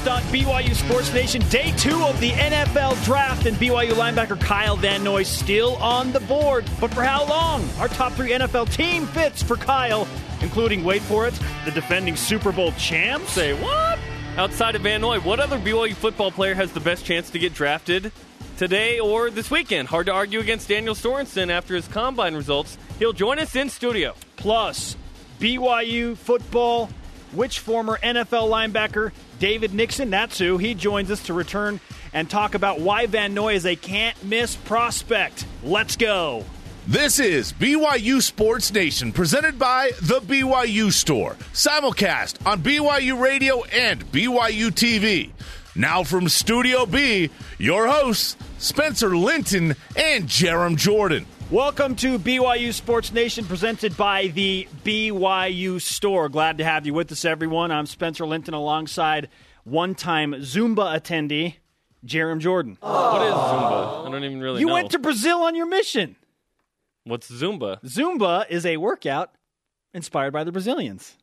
Simulcast on BYU Sports Nation. Day two of the NFL draft, and BYU linebacker Kyle Van Noy still on the board. But for how long? Our top three NFL team fits for Kyle, including, wait for it, the defending Super Bowl champ. Say what? Outside of Van Noy, what other BYU football player has the best chance to get drafted today or this weekend? Hard to argue against Daniel Sorensen after his combine results. He'll join us in studio. Plus, BYU football, which former NFL linebacker David Nixon, that's who, he joins us to return and talk about why Van Noy is a can't miss prospect. Let's go. This is BYU Sports Nation, presented by The BYU Store. Simulcast on BYU Radio and BYU TV. Now from Studio B, your hosts, Spencer Linton and Jarom Jordan. Welcome to BYU Sports Nation, presented by the BYU Store. Glad to have you with us, everyone. I'm Spencer Linton alongside one time Zumba attendee, Jarom Jordan. What is Zumba? I don't even really You know. went to Brazil on your mission. What's Zumba? Zumba is a workout inspired by the Brazilians.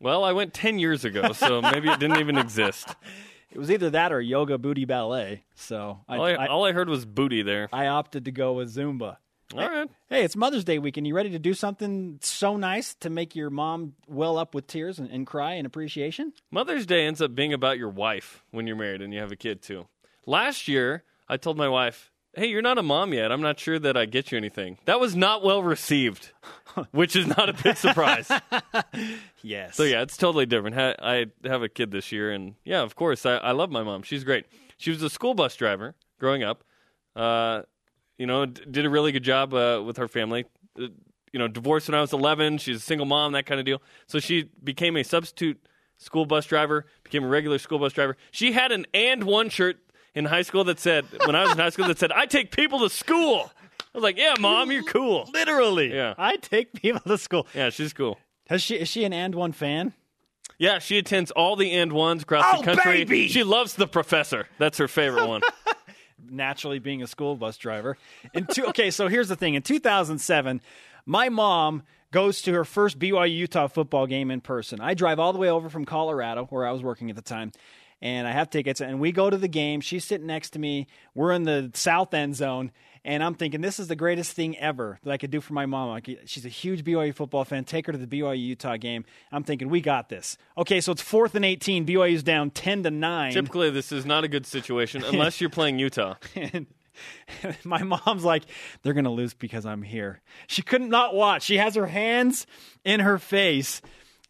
Well, I went 10 years ago, so maybe it didn't even exist. It was either that or yoga booty ballet. So I, All I, I, all I heard was booty there. I opted to go with Zumba. All right. Hey, it's Mother's Day weekend. You ready to do something so nice to make your mom well up with tears and, and cry in appreciation? Mother's Day ends up being about your wife when you're married and you have a kid too. Last year, I told my wife, "Hey, you're not a mom yet. I'm not sure that I get you anything." That was not well received, which is not a big surprise. Yes. so yeah, it's totally different. I have a kid this year, and yeah, of course, I, I love my mom. She's great. She was a school bus driver growing up. Uh, you know, d- did a really good job uh, with her family. Uh, you know, divorced when I was 11. She's a single mom, that kind of deal. So she became a substitute school bus driver, became a regular school bus driver. She had an and one shirt in high school that said, when I was in high school, that said, I take people to school. I was like, yeah, mom, you're cool. Literally. Yeah. I take people to school. Yeah, she's cool. Has she is she an and one fan? Yeah, she attends all the and ones across Oh, the country. baby! She loves the professor. That's her favorite one. Naturally being a school bus driver. In two, okay, so here's the thing. In 2007, my mom goes to her first BYU Utah football game in person. I drive all the way over from Colorado, where I was working at the time, and I have tickets. And we go to the game. She's sitting next to me. We're in the south end zone, and I'm thinking this is the greatest thing ever that I could do for my mom. Like, she's a huge BYU football fan. Take her to the BYU Utah game. I'm thinking we got this. Okay, so it's fourth and 18. BYU's down 10 to nine. Typically, this is not a good situation unless you're playing Utah. and my mom's like, they're going to lose because I'm here. She couldn't not watch. She has her hands in her face.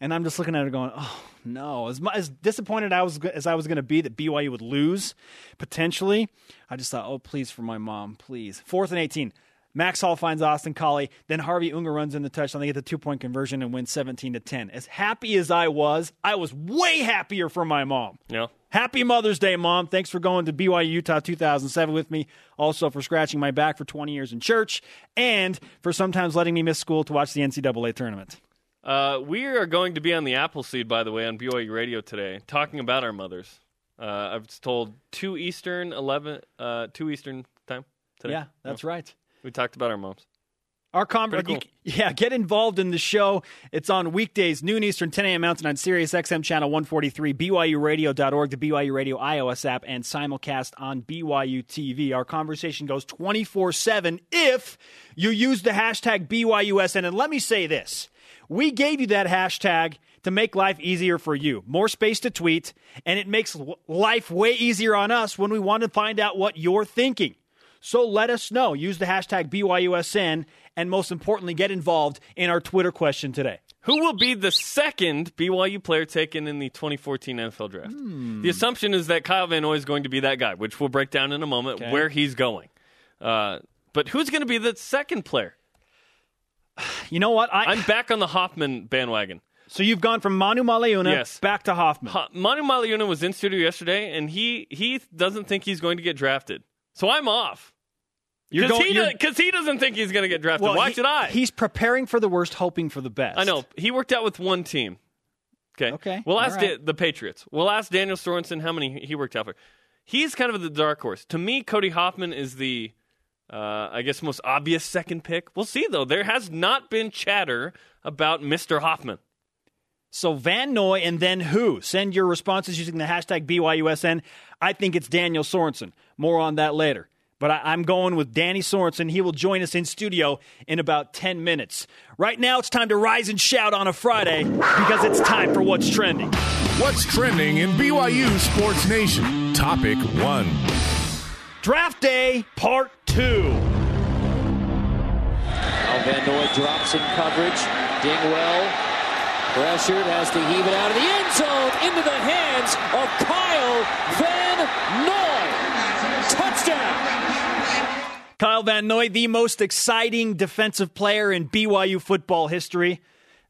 And I'm just looking at her going, oh, no. As, as disappointed I was, as I was going to be that BYU would lose, potentially, I just thought, oh, please for my mom, please. Fourth and 18. Max Hall finds Austin Collie. Then Harvey Unga runs in the touchdown. They get the two point conversion and win 17 to 10. As happy as I was, I was way happier for my mom. Yeah. Happy Mother's Day, Mom. Thanks for going to BYU Utah 2007 with me. Also for scratching my back for 20 years in church and for sometimes letting me miss school to watch the NCAA tournament. Uh, we are going to be on the Appleseed, by the way, on BYU Radio today, talking about our mothers. Uh, I was told two Eastern, eleven, uh, two Eastern time today. Yeah, that's right. We talked about our moms. Our conference, Pretty yeah, get involved in the show. It's on weekdays, noon Eastern, 10 a.m. Mountain on Sirius XM channel 143, BYURadio.org, the BYU Radio iOS app, and simulcast on BYU TV. Our conversation goes 24 7 if you use the hashtag BYUSN. And let me say this we gave you that hashtag to make life easier for you. More space to tweet, and it makes life way easier on us when we want to find out what you're thinking. So let us know. Use the hashtag BYUSN, and most importantly, get involved in our Twitter question today. Who will be the second BYU player taken in the 2014 NFL draft? The assumption is that Kyle Van Noy is going to be that guy, which we'll break down in a moment Okay. where he's going. Uh, but who's going to be the second player? You know what? I, I'm back on the Hoffman bandwagon. so you've gone from Manu Malayuna Yes. back to Hoffman. Manumaleuna was in studio yesterday, and he he doesn't think he's going to get drafted. So I'm off. Because he, 'cause he doesn't think he's going to get drafted. Why he- should I? He's preparing for the worst, hoping for the best. I know. He worked out with one team. Okay. Okay. We'll ask right. Da- the Patriots. We'll ask Daniel Sorensen how many he worked out for. He's kind of the dark horse. To me, Cody Hoffman is the, uh, I guess, most obvious second pick. We'll see, though. There has not been chatter about Mr. Hoffman. So Van Noy and then who? Send your responses using the hashtag BYUSN. I think it's Daniel Sorensen. More on that later. But I, am going with Danny Sorensen. He will join us in studio in about 10 minutes. Right now, it's time to rise and shout on a Friday because it's time for What's Trending. What's Trending in BYU Sports Nation? Topic 1 Draft Day Part 2. Now Van Noy drops in coverage. Dingwell Pressured, has to heave it out of the end zone into the hands of Kyle Van Noy. Touchdown. Kyle Van Noy, the most exciting defensive player in BYU football history.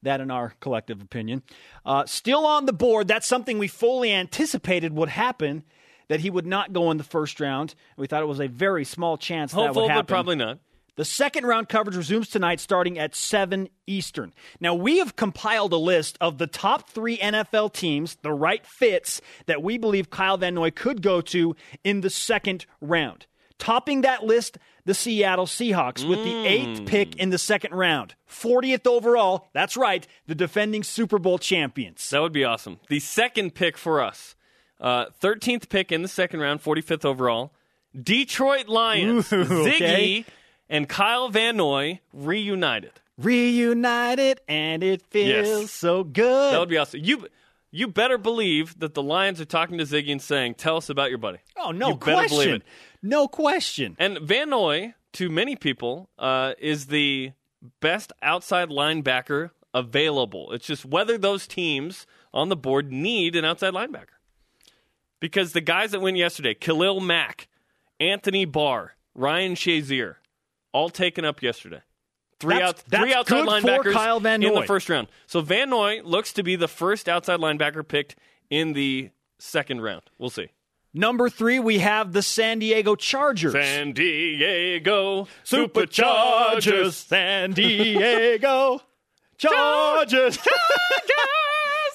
That, in our collective opinion. Uh, still on the board. That's something we fully anticipated would happen, that he would not go in the first round. We thought it was a very small chance Hopeful, that would happen. but probably not. The second round coverage resumes tonight starting at 7 Eastern. Now, we have compiled a list of the top three NFL teams, the right fits that we believe Kyle Van Noy could go to in the second round. Topping that list, the Seattle Seahawks with the eighth mm. pick in the second round. 40th overall. That's right, the defending Super Bowl champions. That would be awesome. The second pick for us. Uh, 13th pick in the second round, 45th overall. Detroit Lions. Ooh, Ziggy okay. and Kyle Van Noy reunited. Reunited, and it feels Yes. so good. That would be awesome. You you better believe that the Lions are talking to Ziggy and saying, "Tell us about your buddy." oh, no you question. No question. And Van Noy, to many people, uh, is the best outside linebacker available. It's just whether those teams on the board need an outside linebacker. Because the guys that went yesterday, Khalil Mack, Anthony Barr, Ryan Shazier, all taken up yesterday. Three, That's- out, three outside linebackers Kyle Van in the first round. So Van Noy looks to be the first outside linebacker picked in the second round. We'll see. Number three, we have the San Diego Chargers. San Diego Superchargers, San Diego Chargers.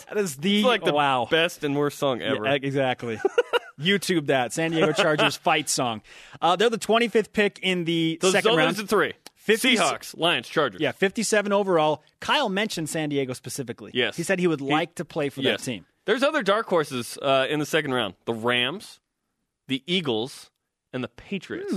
That is the, It's like the wow. best and worst song ever. Yeah, exactly. YouTube that San Diego Chargers fight song. Uh, they're the 25th pick in the Those, second those round. are the three. 50 Seahawks, Lions, Chargers. Yeah, 57 overall. Kyle mentioned San Diego specifically. Yes. he said he would like to play for Yes. that team. There's other dark horses uh, in the second round. The Rams, the Eagles, and the Patriots.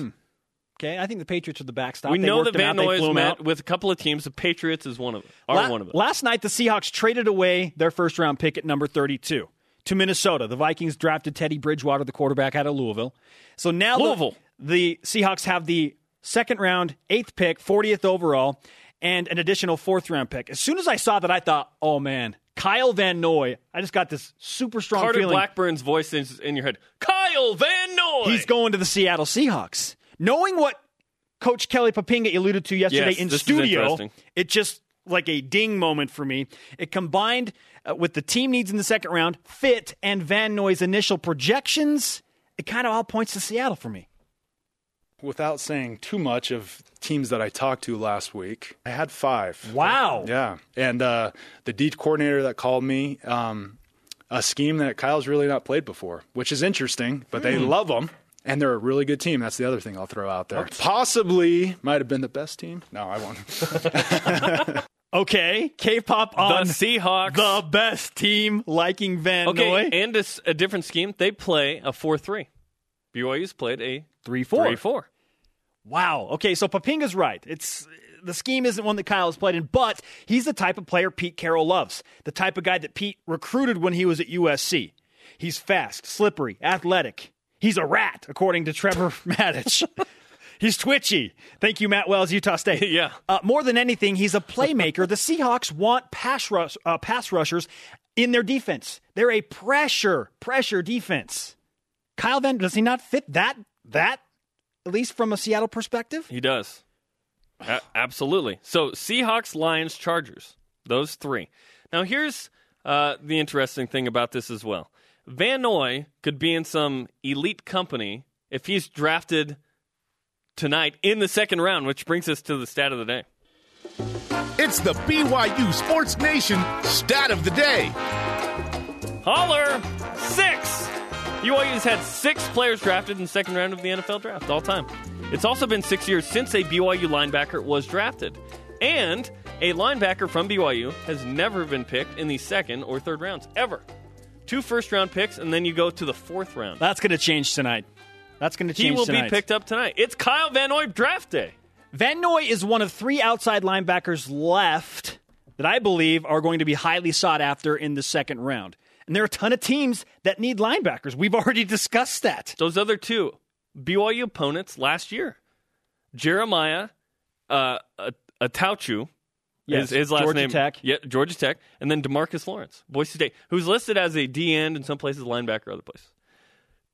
Okay, I think the Patriots are the backstop. we They know that Van out, they Noy flew met with a couple of teams. The Patriots is one of them. Are La- one of them. Last night, the Seahawks traded away their first round pick at number 32 to Minnesota. The Vikings drafted Teddy Bridgewater, the quarterback out of Louisville. So now the- Louisville. The, Seahawks have the second round, eighth pick, 40th overall, and an additional fourth round pick. As soon as I saw that, I thought, oh man, Kyle Van Noy. I just got this super strong Carter feeling. Blackburn's voice is in your head. Kyle Van Noy. He's going to the Seattle Seahawks. Knowing what Coach Kelly Poppinga alluded to yesterday Yes, in this studio, interesting. it just like a ding moment for me. It combined uh, with the team needs in the second round, fit, and Van Noy's initial projections. It kind of all points to Seattle for me. Without saying too much of teams that I talked to last week, I had five. Wow. Yeah. And uh, the D coordinator that called me, um, a scheme that Kyle's really not played before, which is interesting, but they love them. And they're a really good team. That's the other thing I'll throw out there. Possibly might have been the best team. No, I won't. Okay, K-pop the on Seahawks. the best team, liking Van okay, Noy. and a different scheme. They play a 4 3. BYU's played a Three four. 3 4. Wow. Okay, so Poppinga's right. It's the scheme isn't one that Kyle has played in, but he's the type of player Pete Carroll loves. The type of guy that Pete recruited when he was at USC. He's fast, slippery, athletic. He's a rat, according to Trevor Matich. He's twitchy. Thank you, Matt Wells, Utah State. Yeah. Uh, more than anything, he's a playmaker. the Seahawks want pass rush, uh, pass rushers in their defense. They're a pressure, pressure defense. Kyle Van, does he not fit that? That at least from a Seattle perspective? He does. A- absolutely. So Seahawks, Lions, Chargers. Those three. Now here's uh, the interesting thing about this as well. Van Noy could be in some elite company if he's drafted tonight in the second round, which brings us to the stat of the day. It's the BYU Sports Nation stat of the day. Holler! Six! BYU's had six players drafted in the second round of the NFL draft all time. It's also been six years since a BYU linebacker was drafted. And A linebacker from BYU has never been picked in the second or third rounds, ever. Two first round picks, and then you go to the fourth round. That's going to change tonight. That's going to change He will tonight. be picked up tonight. It's Kyle Van Noy draft day. Van Noy is one of three outside linebackers left that I believe are going to be highly sought after in the second round. And there are a ton of teams that need linebackers. We've already discussed that. Those other two BYU opponents last year Jeremiah uh, Attaochu. Yes, his, his last Georgia name, Tech. yeah, Georgia Tech, and then Demarcus Lawrence, Boise State, who's listed as a D end in some places, linebacker, other places.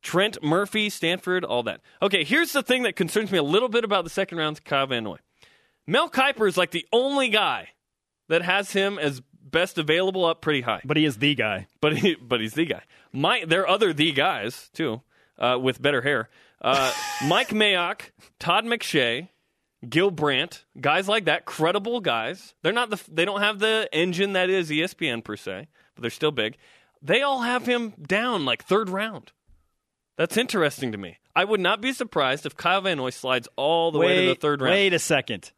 Trent Murphy, Stanford, all that. Okay, here's the thing that concerns me a little bit about the second round, Kyle Van Noy. Mel Kiper is like the only guy that has him as best available up pretty high. But he is the guy. But he, but he's the guy. My, there are other the guys too, uh, with better hair. Uh, Mike Mayock, Todd McShay, Gil Brandt, guys like that, credible guys. They're not the, they don't have the engine that is ESPN per se, but they're still big. They all have him down like third round. That's interesting to me. I would not be surprised if Kyle Van Noy slides all the way to the third round. Wait a second.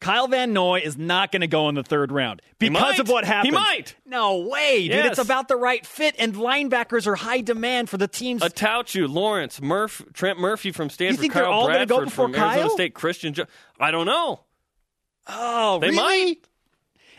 Kyle Van Noy is not going to go in the third round because of what happened. He might. No way, dude. Yes. It's about the right fit, and linebackers are high demand for the teams. Attaochu, Lawrence, Murph, Trent Murphy from Stanford, think they're Carl all gonna Bradford go before from Arizona State, Christian. Jo- I don't know. oh, They really? might.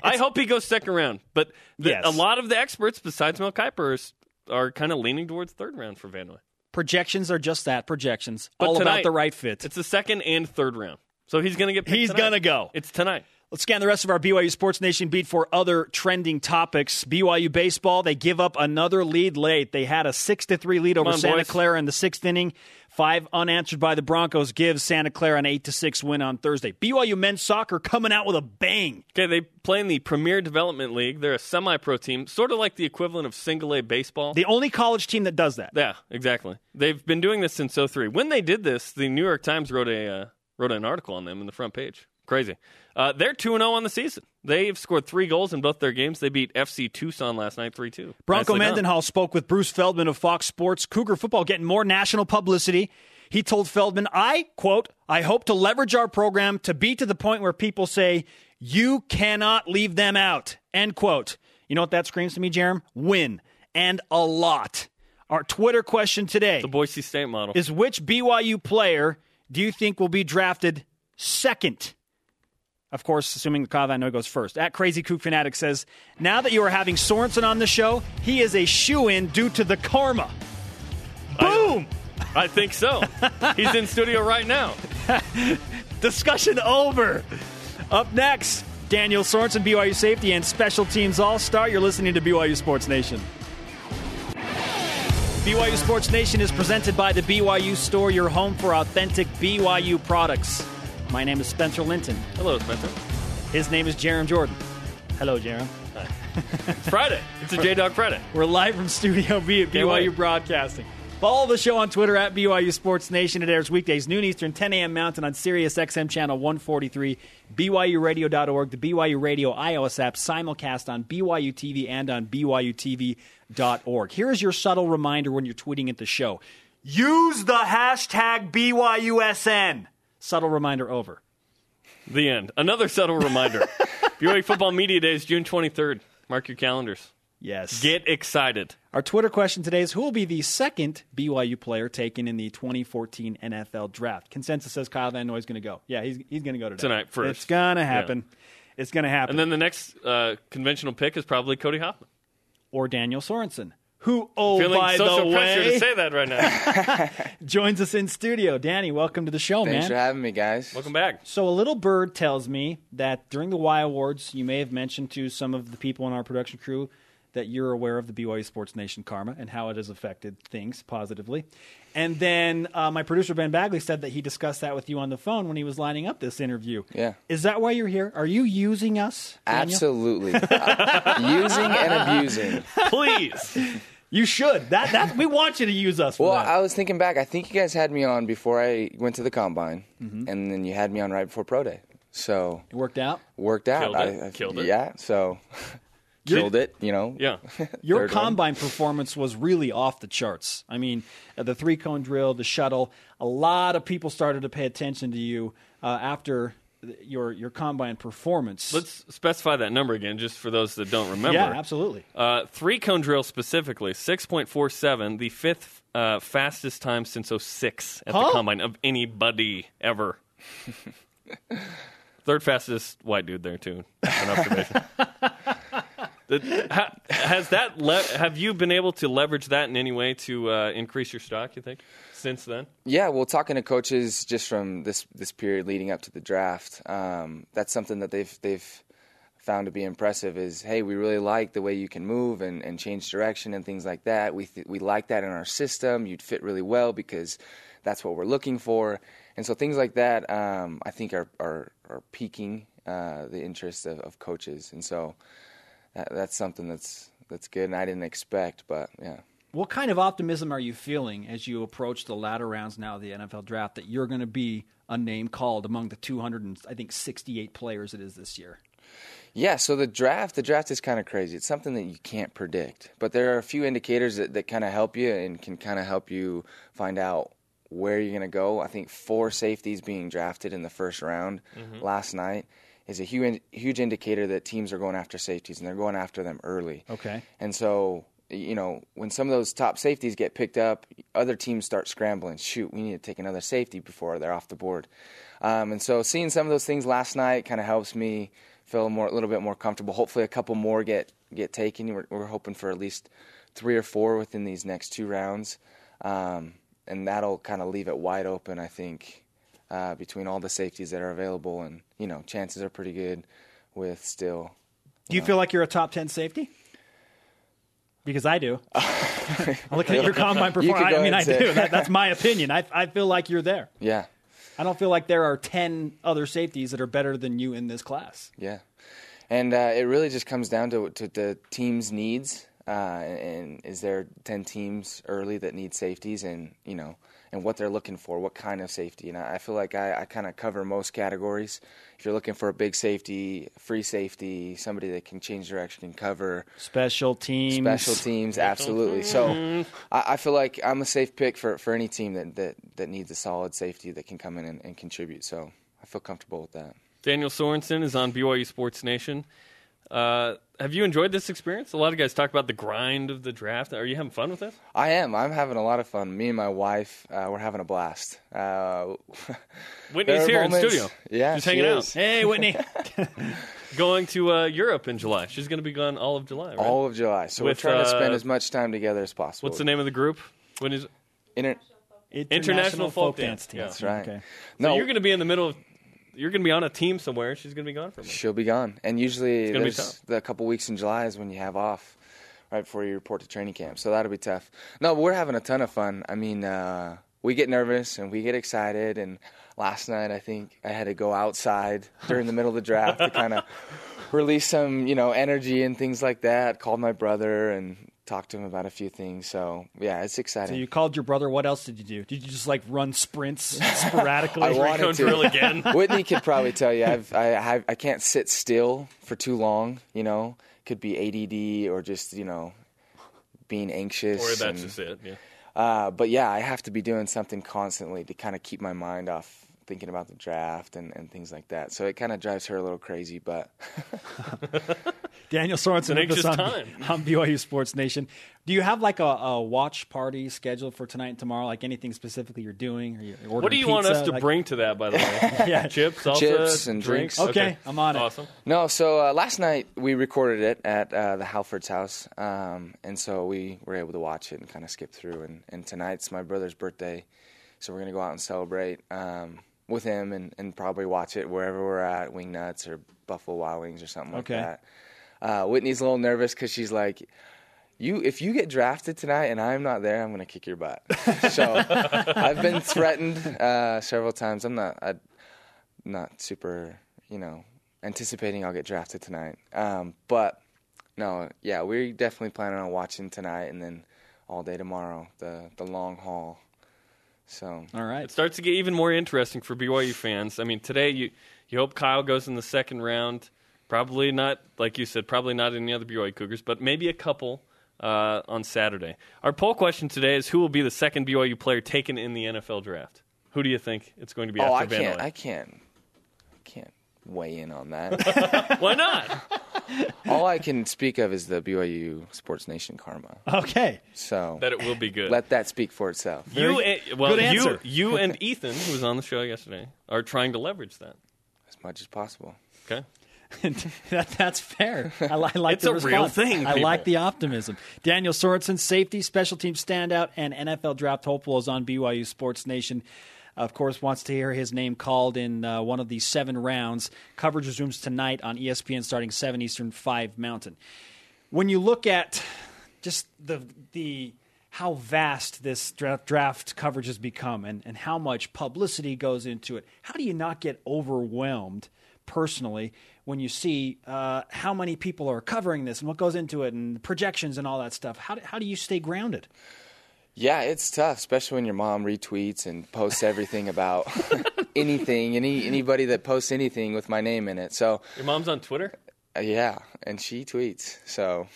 I hope he goes second round, but the, Yes. a lot of the experts, besides Mel Kiper, is- are kind of leaning towards third round for Van Noy. Projections are just that projections. But all about the right fit. It's the second and third round, so he's going to get. Picked He's gonna go. It's tonight. Let's scan the rest of our BYU Sports Nation beat for other trending topics. BYU baseball, they give up another lead late. They had a 6 to 3 lead over on, Santa boys. Clara in the 6th inning. 5 unanswered by the Broncos gives Santa Clara an 8 to 6 win on Thursday. BYU men's soccer coming out with a bang. Okay, they play in the Premier Development League. They're a semi-pro team, sort of like the equivalent of single A baseball. The only college team that does that. Yeah, exactly. They've been doing this since 03. When they did this, the New York Times wrote a uh, wrote an article on them in the front page. Crazy. Uh, they're 2 0 on the season. They've scored three goals in both their games. They beat FC Tucson last night 3 2. Bronco Mendenhall spoke with Bruce Feldman of Fox Sports. Cougar football getting more national publicity. He told Feldman, I, quote, I hope to leverage our program to be to the point where people say, you cannot leave them out, end quote. You know what that screams to me, Jarom? Win. And a lot. Our Twitter question today The Boise State model. is which BYU player do you think will be drafted second? Of course, assuming Van Noy goes first. At Crazy Kook Fanatic says, now that you are having Sorensen on the show, he is a shoe-in due to the karma. Boom! I think so. He's in studio right now. Discussion over. Up next, Daniel Sorensen, BYU safety and special teams all-star. You're listening to BYU Sports Nation. BYU Sports Nation is presented by the BYU Store, your home for authentic BYU products. My name is Spencer Linton. Hello, Spencer. His name is Jarom Jordan. Hello, Jarom. It's Friday. It's a J Dog Friday. We're live from Studio B at Can't BYU wait. Broadcasting. Follow the show on Twitter at BYU Sports Nation. It airs weekdays, noon Eastern, 10 a.m. Mountain on Sirius XM Channel 143, BYURadio.org, the BYU Radio iOS app, simulcast on BYU TV and on BYUTV.org. Here is your subtle reminder when you're tweeting at the show use the hashtag BYUSN. Subtle reminder over. The end. Another subtle reminder. BYU Football Media Days, June 23rd. Mark your calendars. Yes. Get excited. Our Twitter question today is Who will be the second BYU player taken in the 2014 NFL draft? Consensus says Kyle Van Noy is going to go. Yeah, he's, he's going to go today. Tonight, first. It's going to happen. It's going to happen. And then the next uh, conventional pick is probably Cody Hoffman. or Daniel Sorensen, who, oh, Feeling by social the pressure way, to say that right now. joins us in studio. Danny, welcome to the show, Thanks man. Thanks for having me, guys. Welcome back. So a little bird tells me that during the Y Awards, you may have mentioned to some of the people in our production crew that you're aware of the BYU Sports Nation karma and how it has affected things positively. And then uh, my producer Ben Bagley said that he discussed that with you on the phone when he was lining up this interview. Yeah. Is that why you're here? Are you using us? Daniel? Absolutely. Using and abusing. Please. You should. That that we want you to use us. For Well, that. I was thinking back. I think you guys had me on before I went to the combine, Mm-hmm. and then you had me on right before pro day. So it worked out. worked out. Killed it. I, I, Killed it. Yeah. So killed it. You know. Yeah. Your Third one. combine performance was really off the charts. I mean, uh, the three cone drill, the shuttle, a lot of people started to pay attention to you uh, after your your combine performance. Let's specify that number again, just for those that don't remember. yeah, absolutely. Uh, three cone drill specifically, 6.47, the fifth uh, fastest time since 06 at Huh? the combine of anybody ever. Third fastest white dude there, too. An observation. Has that le- have you been able to leverage that in any way to uh, increase your stock? You think since then? Yeah, well, talking to coaches just from this this period leading up to the draft, um, that's something that they've they've found to be impressive. Is hey, we really like the way you can move and, and change direction and things like that. We th- we like that in our system. You'd fit really well because that's what we're looking for. And so things like that, um, I think, are are, are piquing uh, the interest of, of coaches. And so that's something that's that's good. And I didn't expect, but yeah. What kind of optimism are you feeling as you approach the latter rounds now of the NFL draft that you're going to be a name called among the 200 and I think 68 players it is this year? Yeah, so the draft, the draft is kind of crazy. It's something that you can't predict, but there are a few indicators that, that kind of help you and can kind of help you find out where you're going to go. I think four safeties being drafted in the first round mm-hmm. last night is a huge, huge indicator that teams are going after safeties and they're going after them early. Okay. And so, you know, when some of those top safeties get picked up, other teams start scrambling. Shoot, we need to take another safety before they're off the board. Um, and so, seeing some of those things last night kind of helps me feel more, a little bit more comfortable. Hopefully, a couple more get get taken. We're, we're hoping for at least three or four within these next two rounds, um, and that'll kind of leave it wide open. I think uh, between all the safeties that are available, and you know, chances are pretty good with still Do you feel like you're a top 10 safety? Because I do. I'm looking at your combine performance. go I mean, I say do. That, that's my opinion. I, I feel like you're there. yeah. I don't feel like there are 10 other safeties that are better than you in this class. Yeah, and uh, it really just comes down to to the team's needs. Uh, and is there ten teams early that need safeties, and you know, and what they're looking for, what kind of safety? And I, I feel like I, I kind of cover most categories. If you're looking for a big safety, free safety, somebody that can change direction and cover, Special teams. special teams, absolutely. So mm-hmm. I, I feel like I'm a safe pick for, for any team that, that, that needs a solid safety that can come in and, and contribute. So I feel comfortable with that. Daniel Sorensen is on BYU Sports Nation. Uh, have you enjoyed this experience? A lot of guys talk about the grind of the draft. Are you having fun with this? I am. I'm having a lot of fun. Me and my wife, uh, we're having a blast. Uh, Whitney's there are here in studio. Yeah, just she hanging is. out. Hey, Whitney. Going to uh, Europe in July. She's going to be gone all of July, right? All of July. So With, we're trying to spend uh, as much time together as possible. What's the name of the group? Whitney's. Inter- International Folk Dance. Team. Yeah. That's right. Okay. no, So you're going to be in the middle of. You're going to be on a team somewhere. She's going to be gone for a minute. she'll be gone. And usually gonna be there's tough. the couple weeks in July is when you have off, right before you report to training camp. So that'll be tough. No, but we're having a ton of fun. I mean, uh, we get nervous and we get excited. And last night, I think I had to go outside during the middle of the draft to kind of release some, you know, energy and things like that. Called my brother and talked to him about a few things. So yeah, it's So exciting. you called your brother. What else did you do? Did you just like run sprints sporadically? I wanted to. drill again. Whitney could probably tell you I've, I I I can't sit still for too long. You know, could be ADD or just you know being anxious. Or that's and- just it. Yeah. uh, but yeah, I have to be doing something constantly to kind of keep my mind off thinking about the draft and, and things like that. So it kind of drives her a little crazy, but Daniel Sorensen An with us anxious on, time. on BYU Sports Nation. Do you have like a, a watch party scheduled for tonight and tomorrow? Like anything specifically you're doing? Or you're ordering What do you want us to Like- bring to that, by the way? Yeah. Chips, salsa, Chips and drinks. Okay, I'm on it. Awesome. No, so uh, last night we recorded it at uh, the Halford's house, um, and so we were able to watch it and kind of skip through. And, and tonight's my brother's birthday, so we're gonna go out and celebrate um, with him and, and probably watch it wherever we're at, Wing Nuts or Buffalo Wild Wings or something like that. Uh, Whitney's a little nervous because she's like, "You, if you get drafted tonight and I'm not there, I'm gonna kick your butt." so I've been threatened uh, several times. I'm not. I, not super, you know, anticipating I'll get drafted tonight. Um, but no, yeah, we're definitely planning on watching tonight and then all day tomorrow, the the long haul. So All right. It starts to get even more interesting for BYU fans. I mean, today you you hope Kyle goes in the second round. Probably not, like you said, probably not any other BYU Cougars, but maybe a couple uh, on Saturday. Our poll question today is: Who will be the second BYU player taken in the NFL draft? Who do you think it's going to be oh, after I Van can't, Noy? I can't, I can't weigh in on that. Why not? All I can speak of is the BYU Sports Nation karma. Okay. So that it will be good. let that speak for itself. you and, well, good you answer. you and Ethan, who was on the show yesterday, are trying to leverage that. as much as possible. Okay. that, that's fair. I, li- I like It's the a real response. thing, I like the optimism. Daniel Sorensen, safety, special team standout, and NFL draft hopeful is on BYU Sports Nation. Of course, wants to hear his name called in uh, one of these seven rounds. Coverage resumes tonight on ESPN starting 7 Eastern, 5 Mountain. When you look at just the the how vast this draft, draft coverage has become and, and how much publicity goes into it, how do you not get overwhelmed personally when you see uh, how many people are covering this and what goes into it and projections and all that stuff? How do, how do you stay grounded? Yeah, it's tough, especially when your mom retweets and posts everything about anything, any anybody that posts anything with my name in it. So Your mom's on Twitter. uh, yeah, and she tweets. So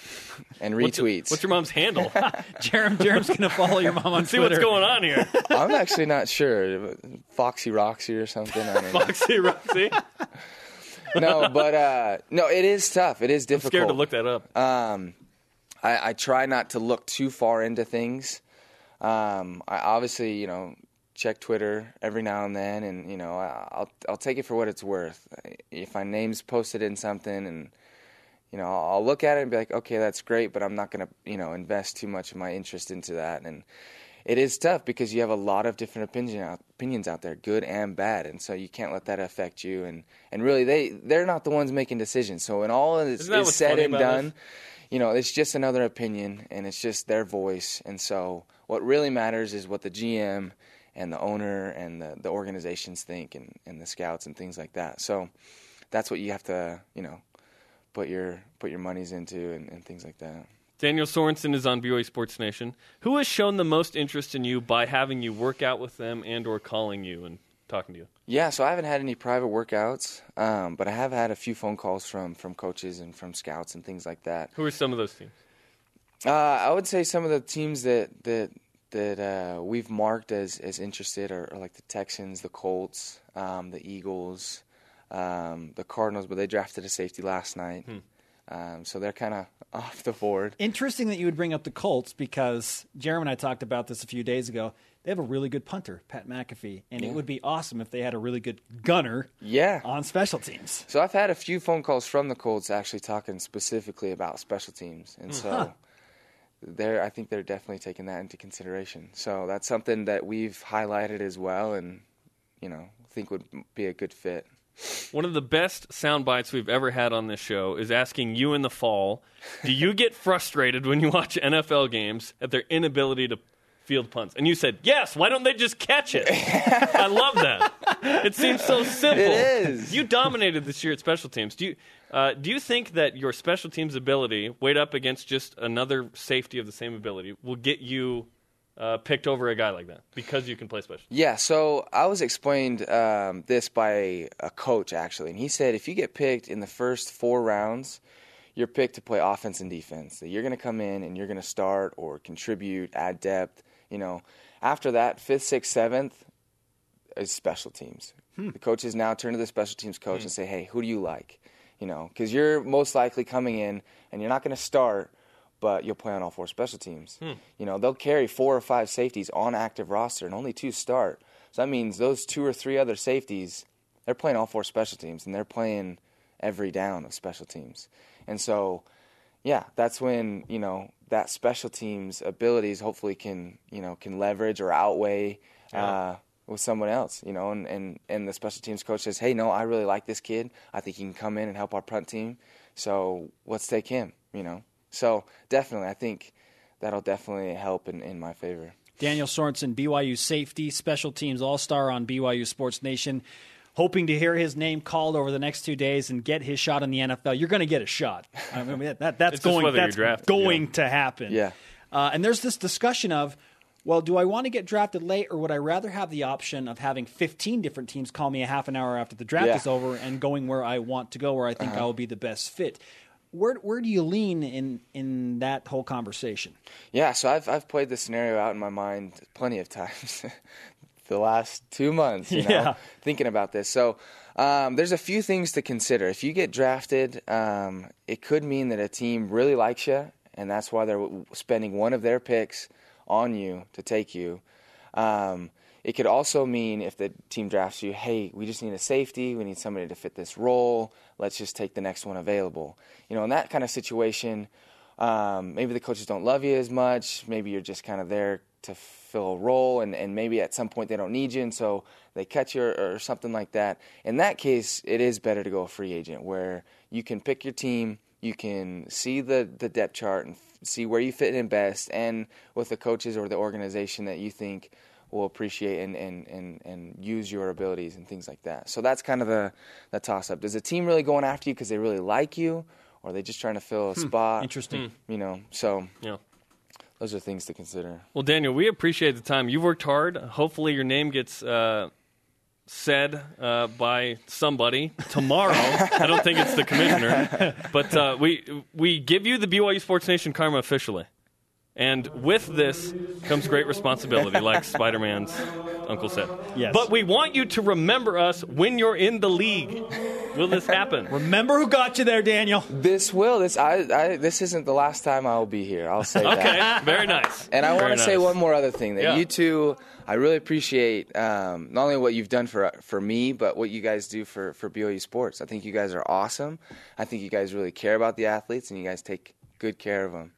and What's, retweets. what's your mom's handle? Jarom, Jarom's going to follow your mom on See Twitter. what's going on here. I'm actually not sure. Foxy Roxy or something. I don't. Foxy Roxy. no, but uh, no, it is tough. It is difficult. I'm Scared to look that up. Um, I, I try not to look too far into things. Um, I obviously, you know, check Twitter every now and then, and you know, I'll I'll take it for what it's worth. If my name's posted in something, and you know, I'll I'll look at it and be like, okay, that's great, but I'm not gonna, you know, invest too much of my interest into that. And it is tough because you have a lot of different opinion out, opinions out there, good and bad, and so you can't let that affect you. And and really, they they're not the ones making decisions. So when all is, is said and done you know, it's just another opinion and it's just their voice. And so what really matters is what the GM and the owner and the, the organizations think and, and the scouts and things like that. So that's what you have to, you know, put your put your monies into and, and things like that. Daniel Sorensen is on BYU Sports Nation. Who has shown the most interest in you by having you work out with them and or calling you and talking to you? Yeah, so I haven't had any private workouts, um, but I have had a few phone calls from from coaches and from scouts and things like that. Who are some of those teams? Uh, I would say some of the teams that that that uh, we've marked as as interested are, are like the Texans, the Colts, um, the Eagles, um, the Cardinals, but they drafted a safety last night, um, so they're kind of off the board. Interesting that you would bring up the Colts because Jeremy and I talked about this a few days ago. They have a really good punter, Pat McAfee, and it would be awesome if they had a really good gunner Yeah. on special teams. So I've had a few phone calls from the Colts actually talking specifically about special teams, and so they're I think they're definitely taking that into consideration. So that's something that we've highlighted as well, and you know think would be a good fit. One of the best sound bites we've ever had on this show is asking you in the fall, do you get frustrated when you watch NFL games at their inability to field punts? And you said, yes, why don't they just catch it? I love that. It seems so simple. It is. You dominated this year at special teams. Do you, uh, do you think that your special teams ability, weighed up against just another safety of the same ability, will get you uh, picked over a guy like that because you can play special? Yeah, so I was explained um, this by a coach actually, and he said if you get picked in the first four rounds, you're picked to play offense and defense. That you're going to come in and you're going to start or contribute, add depth. You know, after that, fifth, sixth, seventh is special teams. The coaches now turn to the special teams coach and say, "Hey, who do you like?" You know, because you're most likely coming in and you're not going to start, but you'll play on all four special teams. You know, they'll carry four or five safeties on active roster and only two start. So that means those two or three other safeties, they're playing all four special teams and they're playing every down of special teams. And so, yeah, that's when, you know, that special teams abilities hopefully can, you know, can leverage or outweigh uh, with someone else, you know, and, and, and the special teams coach says, hey, no, I really like this kid. I think he can come in and help our punt team. So let's take him, you know. So definitely, I think that'll definitely help in, in my favor. Daniel Sorensen, BYU safety, special teams all star on BYU Sports Nation. Hoping to hear his name called over the next two days and get his shot in the NFL. You're going to get a shot. I mean, that, that- that's going, that's going yeah. to happen. Yeah. Uh, and there's this discussion of, well, do I want to get drafted late or would I rather have the option of having 15 different teams call me a half an hour after the draft Yeah. is over and going where I want to go, where I think Uh-huh. I will be the best fit? Where, where do you lean in, in that whole conversation? Yeah, so I've I've played this scenario out in my mind plenty of times. the last two months, you know, Yeah. thinking about this. So um, there's a few things to consider. If you get drafted, um, it could mean that a team really likes you, and that's why they're spending one of their picks on you to take you. Um, it could also mean if the team drafts you, hey, we just need a safety, we need somebody to fit this role. Let's just take the next one available. You know, in that kind of situation, um, maybe the coaches don't love you as much. Maybe you're just kind of there to fill a role, and, and maybe at some point they don't need you, and so they cut you or, or something like that. In that case, it is better to go a free agent where you can pick your team, you can see the, the depth chart and see where you fit in best, and with the coaches or the organization that you think will appreciate and, and, and, and use your abilities and things like that. So that's kind of the, the toss up. Does the team really going after you because they really like you, or are they just trying to fill a spot? Interesting. You know, so Yeah. those are things to consider. Well, Daniel, we appreciate the time. You've worked hard. Hopefully, your name gets uh, said uh, by somebody tomorrow. I don't think it's the commissioner, but uh, we we give you the BYU Sports Nation karma officially, and with this comes great responsibility, like Spider Man's uncle said. Yes. But we want you to remember us when you're in the league. Will this happen? Remember who got you there, Daniel. This will this I, I this isn't the last time I will be here. I'll say that. Okay, very nice. And I want to say one more other thing that Yeah. you two, I really appreciate um, not only what you've done for for me, but what you guys do for for BYU sports. I think you guys are awesome. I think you guys really care about the athletes, and you guys take good care of them.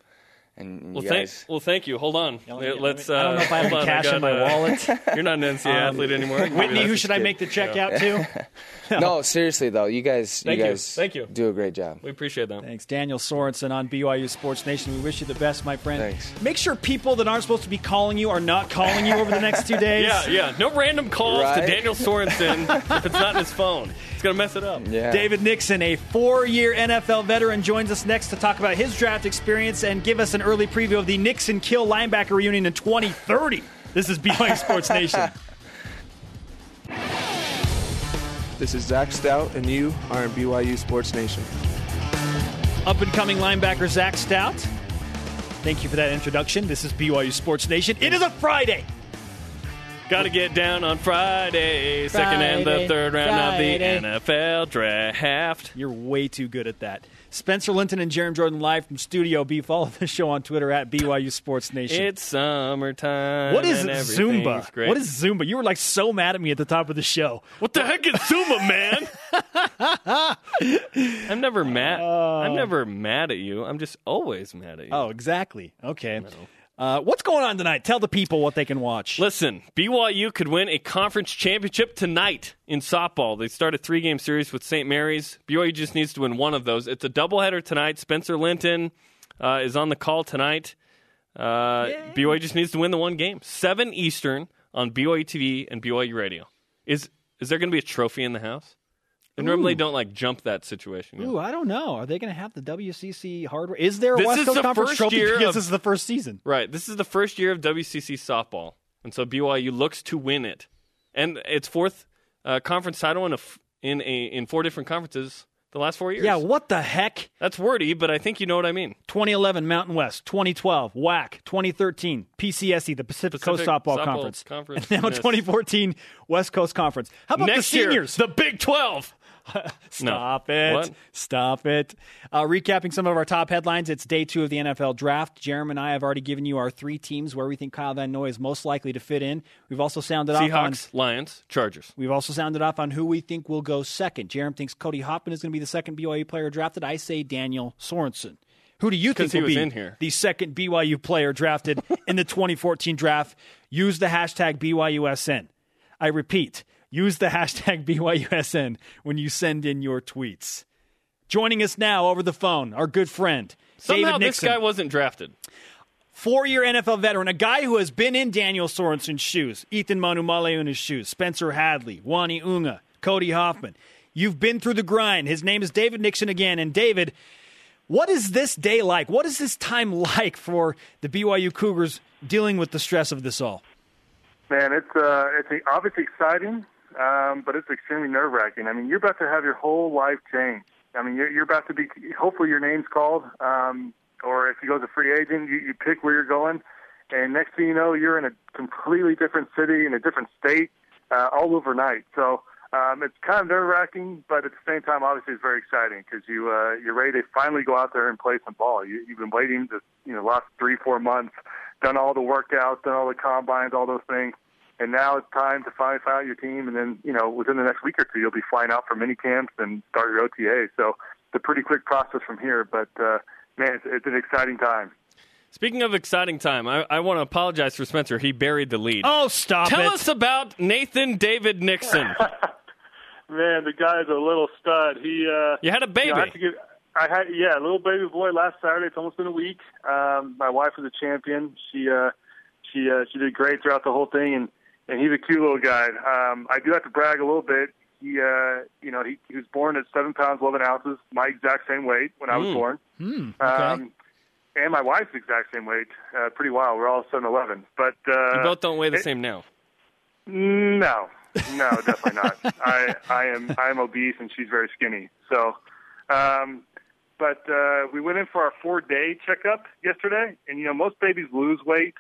And Well, you thank, guys, well, thank you. Hold on. let me- Let's. I don't know if I have uh, the on, cash got, in my uh, wallet. You're not an NCAA athlete anymore. Whitney, who just should I make the check out to? no, seriously though, you guys, Thank you you. Thank you. do a great job. We appreciate that. Thanks. Daniel Sorensen on BYU Sports Nation. We wish you the best, my friend. Thanks. Make sure people that aren't supposed to be calling you are not calling you over the next two days. Yeah, yeah. No random calls to Daniel Sorensen if it's not in his phone. It's gonna mess it up. Yeah, David Nixon, a four year NFL veteran, joins us next to talk about his draft experience and give us an early preview of the Nixon Kill linebacker reunion in 2030. This is BYU Sports Nation. This is Zach Stout, and you are in BYU Sports Nation. Up and coming linebacker Zach Stout. Thank you for that introduction. This is BYU Sports Nation. It is a Friday. Got to get down on Friday, second and the third round Friday. of the NFL draft. You're way too good at that. Spencer Linton and Jarom Jordan live from Studio B. Follow the show on Twitter at BYU Sports Nation. It's summertime. what is and Zumba? Great. What is Zumba? You were like so mad at me at the top of the show. What the heck is Zumba, man? I'm never mad. I'm uh. never mad at you. I'm just always mad at you. Oh, exactly. Okay. Uh, what's going on tonight? Tell the people what they can watch. Listen, BYU could win a conference championship tonight in softball. They start a three game series with St. Mary's. BYU just needs to win one of those. It's a doubleheader tonight. Spencer Linton uh, is on the call tonight. Uh, BYU just needs to win the one game. 7 Eastern on BYU TV and BYU Radio. Is is there going to be a trophy in the house? They normally don't like jump that situation. Ooh, I don't know. Are they going to have the WCC hardware? Is there a This West is Coast the Conference first trophy? year because of- this is the first season. Right. This is the first year of WCC softball, and so BYU looks to win it, and it's fourth uh, conference title in a f- in a in four different conferences the last four years. Yeah, what the heck? that's wordy, but I think you know what I mean. 2011 Mountain West, 2012 WAC, 2013 PCSC, the Pacific, Coast Pacific Softball Softball Conference, Conference. and now Yes. 2014 West Coast Conference. How about Next the year, seniors? the Big Twelve. Stop it. What? Stop it. Uh, recapping some of our top headlines, it's day two of the NFL draft. Jeremy and I have already given you our three teams where we think Kyle Van Noy is most likely to fit in. We've also sounded off on Seahawks, Lions, Chargers. We've also sounded off on who we think will go second. Jeremy thinks Cody Hoffman is going to be the second BYU player drafted. I say Daniel Sorensen. Who do you think will be in here. the second BYU player drafted in the 2014 draft? Use the hashtag BYUSN. I repeat, use the hashtag BYUSN when you send in your tweets. Joining us now over the phone, our good friend, Somehow David this guy wasn't drafted. four year NFL veteran, a guy who has been in Daniel Sorensen's shoes, Ethan Manumale in his shoes, Spencer Hadley, Uani Unga, Cody Hoffman. You've been through the grind. His name is David Nixon again. And David, what is this day like? What is this time like for the BYU Cougars dealing with the stress of this all? Man, it's uh, it's obviously exciting, um, but it's extremely nerve wracking. I mean, you're about to have your whole life change. I mean, you're, you're about to be. Hopefully, your name's called, um, or if you go as a free agent, you, you pick where you're going, and next thing you know, you're in a completely different city in a different state, uh, all overnight. So um, it's kind of nerve wracking, but at the same time, obviously, it's very exciting because you uh, you're ready to finally go out there and play some ball. You, you've been waiting the you know last three four months, done all the workouts, done all the combines, all those things, and now it's time to finally find out your team. And then you know within the next week or two, you'll be flying out for mini camps and start your OTA. So it's a pretty quick process from here, but uh, man, it's, it's an exciting time. Speaking of exciting time, I, I want to apologize for Spencer. He buried the lead. Oh, stop Tell it. us about Nathan David Nixon. Man, the guy's a little stud. He uh, You had a baby. You know, I, have I had yeah, a little baby boy last Saturday. It's almost been a week. Um, my wife was a champion. She uh, she uh, she did great throughout the whole thing, and and he's a cute little guy. Um, I do have to brag a little bit. He uh, you know he, he was born at seven pounds eleven ounces, my exact same weight when I was Mm. born. Hmm, okay. Um, and my wife's exact same weight. Uh, pretty wild. We're all seven eleven, but uh, you both don't weigh the it- same now. no, no, definitely not. I I am I am obese and she's very skinny. So, um, but uh, we went in for our four day checkup yesterday, and you know most babies lose weight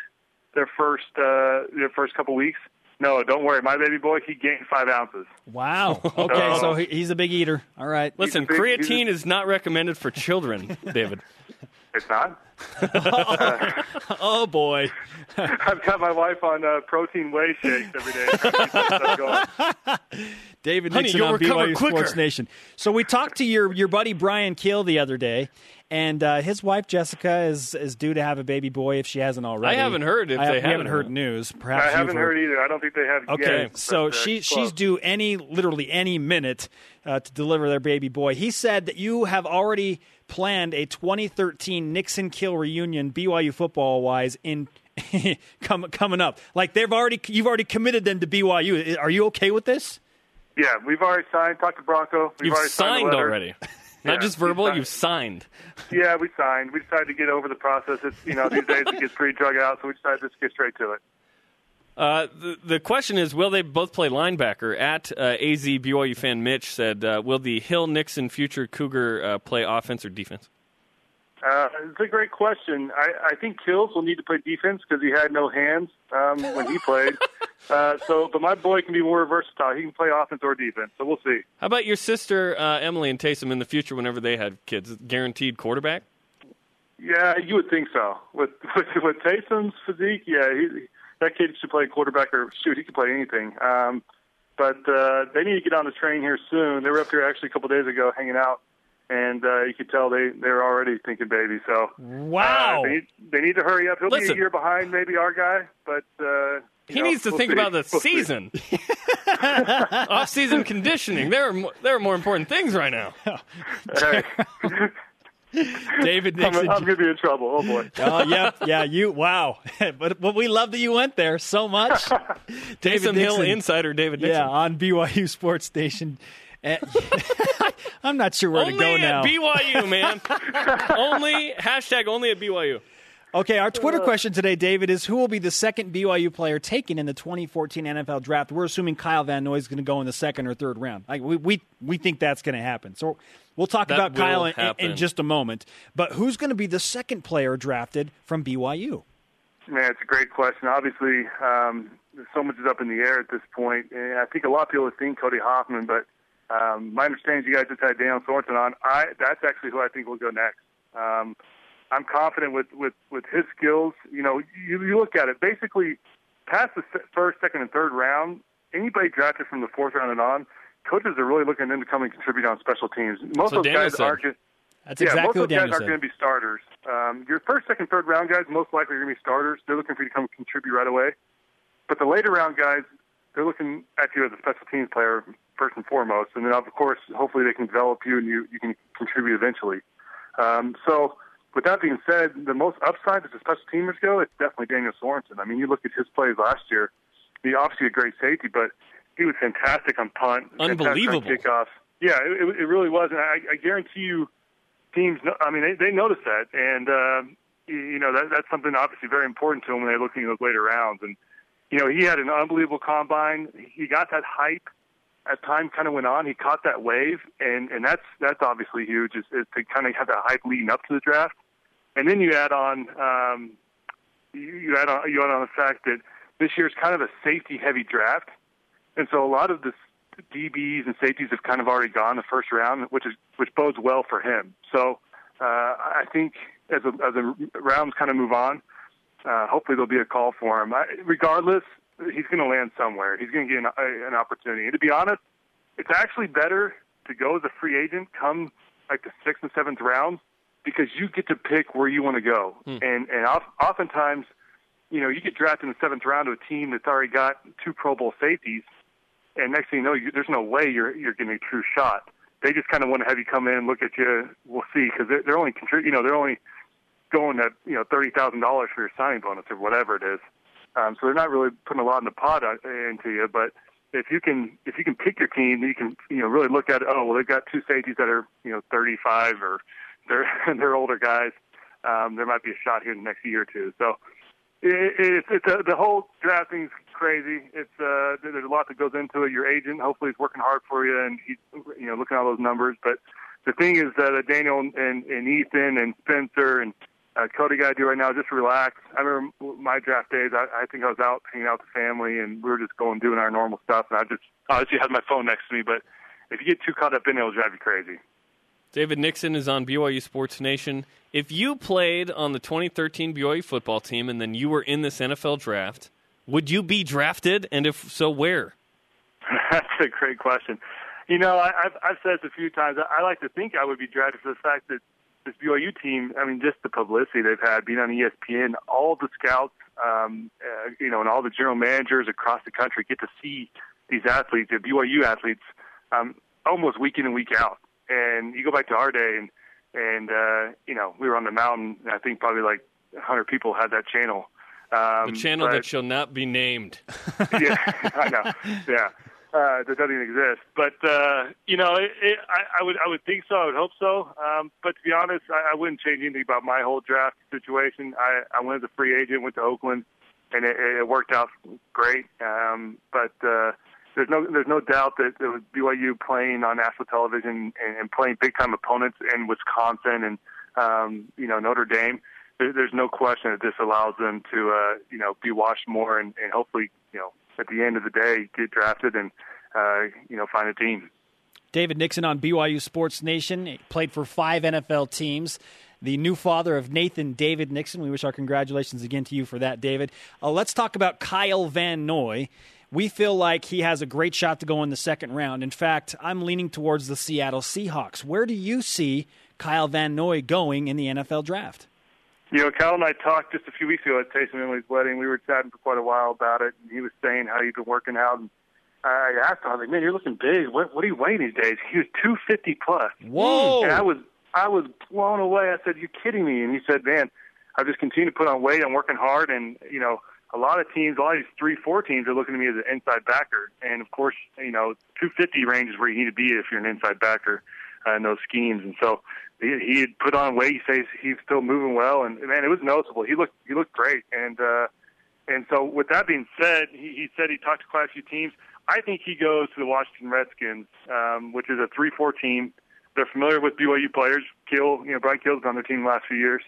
their first uh, their first couple weeks. No, don't worry, my baby boy he gained five ounces. Wow. Okay, so he- he's a big eater. All right. Listen, big- he's a- creatine is not recommended for children, David. It's not. Oh boy. I've got my wife on uh, protein whey shakes every day. trying to stuff going. David Honey, Nixon you'll on recover BYU quicker. Sports Nation. So we talked to your your buddy Bryan Kehl the other day, and uh, his wife Jessica is is due to have a baby boy if she hasn't already. I haven't heard if I, they we haven't haven't heard news. Perhaps I you've haven't heard either. I don't think they have Okay, yet. so but, uh, she close. she's due any literally any minute uh, to deliver their baby boy. He said that you have already planned a 2013 Nixon Kehl reunion BYU football wise in com- coming up. Like they've already you've already committed them to BYU. Are you okay with this? Yeah, we've already signed. Talked to Bronco. We've You've already signed, signed the Yeah, Not just verbal, you've signed. Yeah, we signed. We decided to get over the process. It's you know these days it gets pretty drug out, so we decided to just get straight to it. Uh, the, the question is, will they both play linebacker? At uh, AZ BYU fan Mitch said, uh, will the Hill Nixon future Cougar uh, play offense or defense? Uh, it's a great question. I, I think Kehl's will need to play defense because he had no hands um, when he played. uh, so, but my boy can be more versatile. He can play offense or defense. So we'll see. How about your sister uh, Emily and Taysom in the future whenever they had kids? Guaranteed quarterback? Yeah, you would think so. With with, with Taysom's physique, yeah, he, that kid should play quarterback or shoot. He could play anything. Um, but uh, they need to get on the train here soon. They were up here actually a couple days ago hanging out, and uh, you could tell they they're already thinking baby. So Wow. uh, they, need, they need to hurry up. He'll be a year behind maybe our guy, but uh, you He know, needs to we'll think see. about the We'll season. Off-season conditioning. There are mo- there are more important things right now. Hey, David I'm, Nixon. I'm gonna be in trouble. Oh boy. Oh, yep, yeah, you. Wow, but but we love that you went there so much. David Taysom Hill insider David Nixon. Yeah, on BYU Sports Station. Eh, I'm not sure where only to go at now. BYU, man. only hashtag only at BYU. okay, our Twitter question today, David, is who will be the second BYU player taken in the 2014 NFL Draft? We're assuming Kyle Van Noy is going to go in the second or third round. Like, we, we we think that's going to happen. So we'll talk That about Kyle in, in, in just a moment. But who's going to be the second player drafted from BYU? Man, it's a great question. Obviously, um, so much is up in the air at this point. And I think a lot of people think Cody Hoffman, but um, my understanding is you guys just had Daniel Thornton on. I that's actually who I think will go next. Um, I'm confident with, with, with his skills. You know, you, you look at it. Basically, past the first, second, and third round, anybody drafted from the fourth round and on, coaches are really looking in to come and contribute on special teams. Most So of those Daniel guys said. aren't. Just, That's yeah, exactly most of those guys aren't going to be starters. Um, your first, second, third round guys most likely are going to be starters. They're looking for you to come contribute right away. But the later round guys, they're looking at you as a special teams player first and foremost, and then of course, hopefully they can develop you and you you can contribute eventually. Um, so. With that being said, the most upside as the special teamers go, it's definitely Daniel Sorensen. I mean, you look at his plays last year. He obviously a great safety, but he was fantastic on punt, fantastic on Unbelievable. kickoffs. Yeah, it, it really was, and I, I guarantee you, teams. I mean, they they notice that, and um, you, you know that that's something obviously very important to them when they're looking at those later rounds. And you know, he had an unbelievable combine. He got that hype as time kind of went on. He caught that wave, and and that's that's obviously huge. Is, is to kind of have that hype leading up to the draft, and then you add on. Um, you, you add on you add on the fact that this year's kind of a safety heavy draft, and so a lot of the DBs and safeties have kind of already gone the first round, which is which bodes well for him. So uh, I think as, a, as the rounds kind of move on, uh, hopefully there'll be a call for him. I, regardless, he's going to land somewhere. He's going to get an, a, an opportunity. And to be honest, it's actually better to go as a free agent come like the sixth and seventh rounds because you get to pick where you want to go. Hmm. And and oft, oftentimes, you know, you get drafted in the seventh round to a team that's already got two Pro Bowl safeties, and next thing you know, you, there's no way you're you're getting a true shot. They just kind of want to have you come in, look at you. We'll see because they're, they're only contrib- you know they're only going at you know thirty thousand dollars for your signing bonus or whatever it is. Um, so they're not really putting a lot in the pot uh, into you, but if you can if you can pick your team, you can you know really look at. Oh well, they've got two safeties that are you know 35 or they're they're older guys. Um, there might be a shot here in the next year or two. So it, it's it's a, the whole draft thing's crazy. It's uh, there's a lot that goes into it. Your agent hopefully is working hard for you, and he's you know looking at all those numbers. But the thing is that uh, Daniel and, and Ethan and Spencer and uh, Cody got to do right now is just relax. I remember my draft days. I, I think I was out hanging out with the family, and we were just going doing our normal stuff. And I just obviously had my phone next to me, but if you get too caught up in it, it'll drive you crazy. David Nixon is on BYU Sports Nation. If you played on the 2013 BYU football team and then you were in this NFL draft, would you be drafted? And if so, where? That's a great question. You know, I, I've I've said this a few times. I, I like to think I would be drafted for the fact that this BYU team. I mean, just the publicity they've had, being on ESPN, all the scouts, um, uh, you know, and all the general managers across the country get to see these athletes, the BYU athletes, um, almost week in and week out. And you go back to our day, and and uh, you know, we were on the mountain. And I think probably like 100 people had that channel. Um, The channel but- that shall not be named. yeah, I know. Yeah, uh, that doesn't exist. But uh, you know, it, it, I, I would, I would think so. I would hope so. Um, but to be honest, I, I wouldn't change anything about my whole draft situation. I, I went as a free agent, went to Oakland, and it, it worked out great. Um, but uh, there's no, there's no doubt that it was BYU playing on national television and, and playing big time opponents in Wisconsin and um, you know Notre Dame there's no question that this allows them to, uh, you know, be watched more and, and hopefully, you know, at the end of the day, get drafted and, uh, you know, find a team. David Nixon on BYU Sports Nation He played for five NFL teams. The new father of Nathan David Nixon. We wish our congratulations again to you for that, David. Uh, let's talk about Kyle Van Noy. We feel like he has a great shot to go in the second round. In fact, I'm leaning towards the Seattle Seahawks. Where do you see Kyle Van Noy going in the NFL draft? You know, Kyle and I talked just a few weeks ago at Taysom Emily's wedding. We were chatting for quite a while about it, and he was saying how he'd been working out. And I asked him, I was like, "Man, you're looking big. What, what are you weighing these days?" He was 250 plus. Whoa! And I was, I was blown away. I said, "You're kidding me?" And he said, "Man, I've just continued to put on weight. I'm working hard, and you know, a lot of teams, a lot of these three, four teams are looking at me as an inside backer. And of course, you know, 250 range is where you need to be if you're an inside backer uh, in those schemes. And so he, he had put on weight. He says he's still moving well, and man, it was noticeable. He looked he looked great. And uh, and so with that being said, he, he said he talked to quite a few teams. I think he goes to the Washington Redskins, um, which is a three-four team. They're familiar with BYU players. Kehl, you know, Bryan Kehl's been on their team the last few years,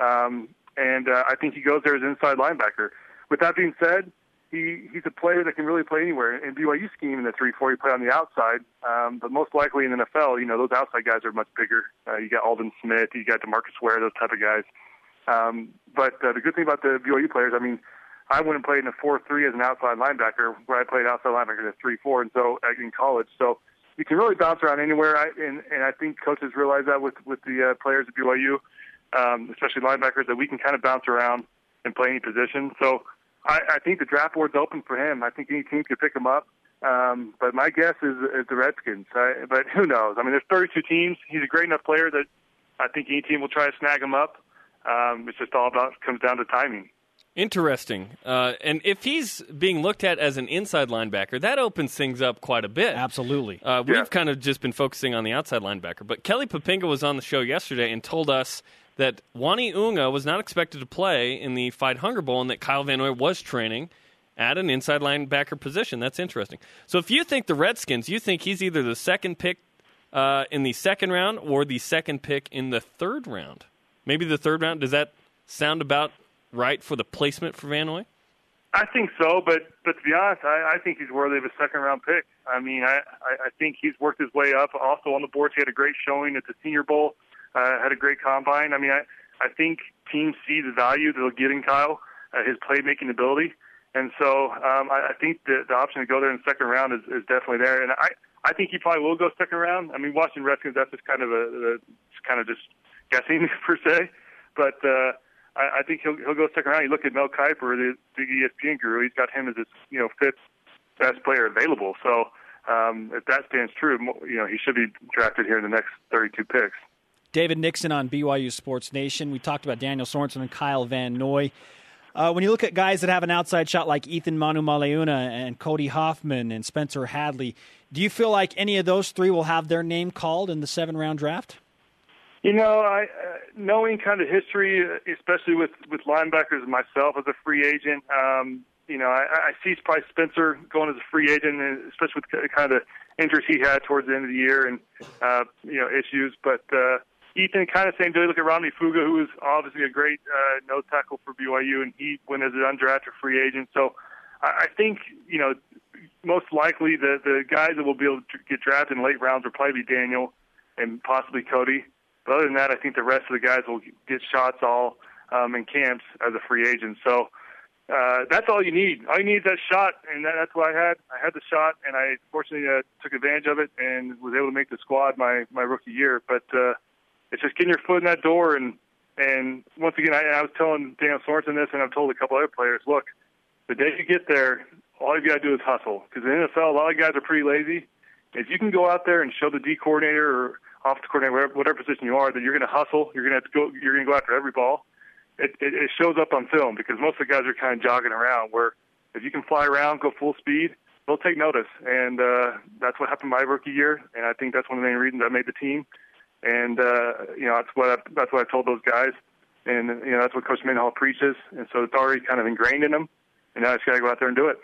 um, and uh, I think he goes there as inside linebacker. With that being said, he he's a player that can really play anywhere. In BYU scheme in the three-four, he play on the outside, um, but most likely in the NFL, you know, those outside guys are much bigger. Uh, you got Aldon Smith, you got DeMarcus Ware, those type of guys. Um, but uh, the good thing about the BYU players, I mean, I and played in a four-three as an outside linebacker, where I played outside linebacker in a three-four, and so uh, in college. So you can really bounce around anywhere, I, and and I think coaches realize that with with the uh, players at BYU, um, especially linebackers, that we can kind of bounce around and play any position. So I, I think the draft board's open for him. I think any team could pick him up. Um, but my guess is, is the Redskins. I, but who knows? I mean, there's 32 teams. He's a great enough player that I think any team will try to snag him up. Um, it's just all about comes down to timing. Interesting. Uh, and if he's being looked at as an inside linebacker, that opens things up quite a bit. Absolutely. Uh, we've Yeah. kind of just been focusing on the outside linebacker. But Kelly Poppinga was on the show yesterday and told us that Uani Unga was not expected to play in the Fight Hunger Bowl and that Kyle Van Noy was training at an inside linebacker position. That's interesting. So if you think the Redskins, you think he's either the second pick uh, in the second round or the second pick in the third round. Maybe the third round. Does that sound about right for the placement for Van Noy? I think so, but but to be honest, I, I think he's worthy of a second round pick. I mean, I, I I think he's worked his way up. Also on the boards, he had a great showing at the Senior Bowl. Uh, had a great combine. I mean, I I think teams see the value that they'll get in Kyle, uh, his playmaking ability, and so um, I, I think the the option to go there in the second round is, is definitely there. And I I think he probably will go second round. I mean, Washington Redskins that's just kind of a, a kind of just guessing per se, but. uh I, I think he'll he'll go second round. You look at Mel Kiper, the, the ESPN guru. He's got him as his you know fifth best player available. So um, if that stands true, you know he should be drafted here in the next 32 picks. David Nixon on BYU Sports Nation. We talked about Daniel Sorensen and Kyle Van Noy. Uh, when you look at guys that have an outside shot like Ethan Manumaleuna and Cody Hoffman and Spencer Hadley, do you feel like any of those three will have their name called in the seven round draft? You know, I uh, knowing kind of history, especially with with linebackers myself as a free agent. Um, you know, I, I see probably Spencer going as a free agent, especially with kind of injuries he had towards the end of the year and uh, you know issues. But uh, Ethan, kind of same deal. You look at Romney Fuga, who is obviously a great uh, nose tackle for BYU, and he went as an undrafted free agent. So I, I think you know most likely the the guys that will be able to get drafted in late rounds will probably be Daniel and possibly Cody. But other than that, I think the rest of the guys will get shots all um, in camps as a free agent. So uh, that's all you need. All you need is that shot, and that, that's what I had. I had the shot, and I fortunately uh, took advantage of it and was able to make the squad my my rookie year. But uh, it's just getting your foot in that door, and and once again, I, I was telling Dan Sorensen this, and I've told a couple other players, look, the day you get there, all you got to do is hustle. Because in the NFL, a lot of guys are pretty lazy. If you can go out there and show the D coordinator or offensive coordinator, whatever, whatever position you are, that you're going to hustle. You're going to have to go. You're going to go after every ball. It, it, it shows up on film because most of the guys are kind of jogging around. Where if you can fly around, go full speed, they'll take notice, and uh, that's what happened my rookie year. And I think that's one of the main reasons I made the team. And uh, you know, that's what I, that's what I told those guys. And you know, that's what Coach Mendenhall preaches. And so it's already kind of ingrained in them. And now I just got to go out there and do it.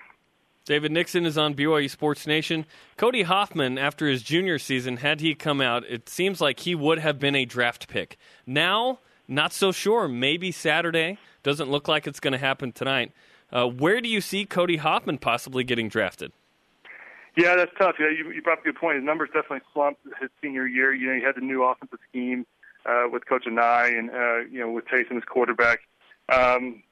David Nixon is on BYU Sports Nation. Cody Hoffman, after his junior season, had he come out, it seems like he would have been a draft pick. Now, not so sure. Maybe Saturday. Doesn't look like it's going to happen tonight. Uh, where do you see Cody Hoffman possibly getting drafted? Yeah, that's tough. Yeah, you, you brought up a good point. His numbers definitely slumped his senior year. You know, he had the new offensive scheme uh, with Coach Anae and, uh, you know, with Taysom as quarterback. Um,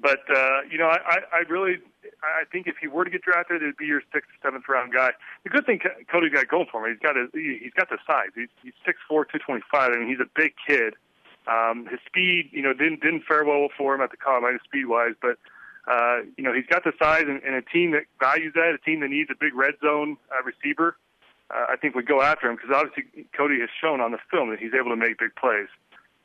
but, uh, you know, I, I really I think if he were to get drafted, it'd be your sixth, seventh round guy. The good thing Cody got going for him, he's got a, he's got the size. He's he's six four, two twenty five. I mean, he's a big kid. Um, his speed, you know, didn't didn't fare well for him at the combine, speed wise, but uh, you know, he's got the size, and, and a team that values that, a team that needs a big red zone uh, receiver, uh, I think would go after him because obviously Cody has shown on the film that he's able to make big plays.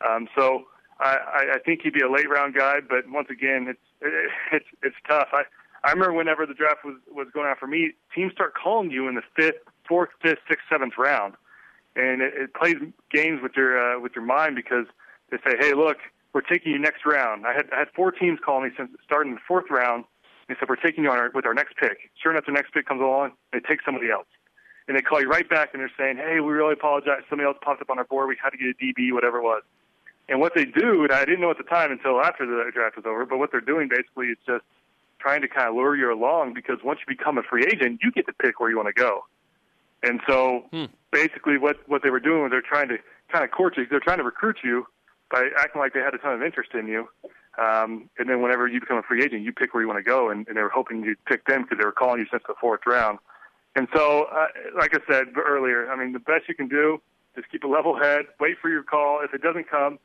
Um, so I, I think he'd be a late round guy, but once again, it's it, it's it's tough. I I remember whenever the draft was was going on for me, teams start calling you in the fifth, fourth, fifth, sixth, seventh round, and it, it plays games with your uh, with your mind because they say, "Hey, look, we're taking you next round." I had I had four teams call me since starting the fourth round. They said, "We're taking you on our, with our next pick." Sure enough, the next pick comes along, they take somebody else, and they call you right back and they're saying, "Hey, we really apologize. Somebody else popped up on our board. We had to get a DB, whatever it was." And what they do, and I didn't know at the time until after the draft was over, but what they're doing basically is just trying to kind of lure you along because once you become a free agent, you get to pick where you want to go. And so hmm. basically what, what they were doing was they're trying to kind of court you. They're trying to recruit you by acting like they had a ton of interest in you. Um, and then whenever you become a free agent, you pick where you want to go. And, and they were hoping you'd pick them because they were calling you since the fourth round. And so, uh, like I said earlier, I mean, the best you can do is keep a level head, wait for your call. If it doesn't come,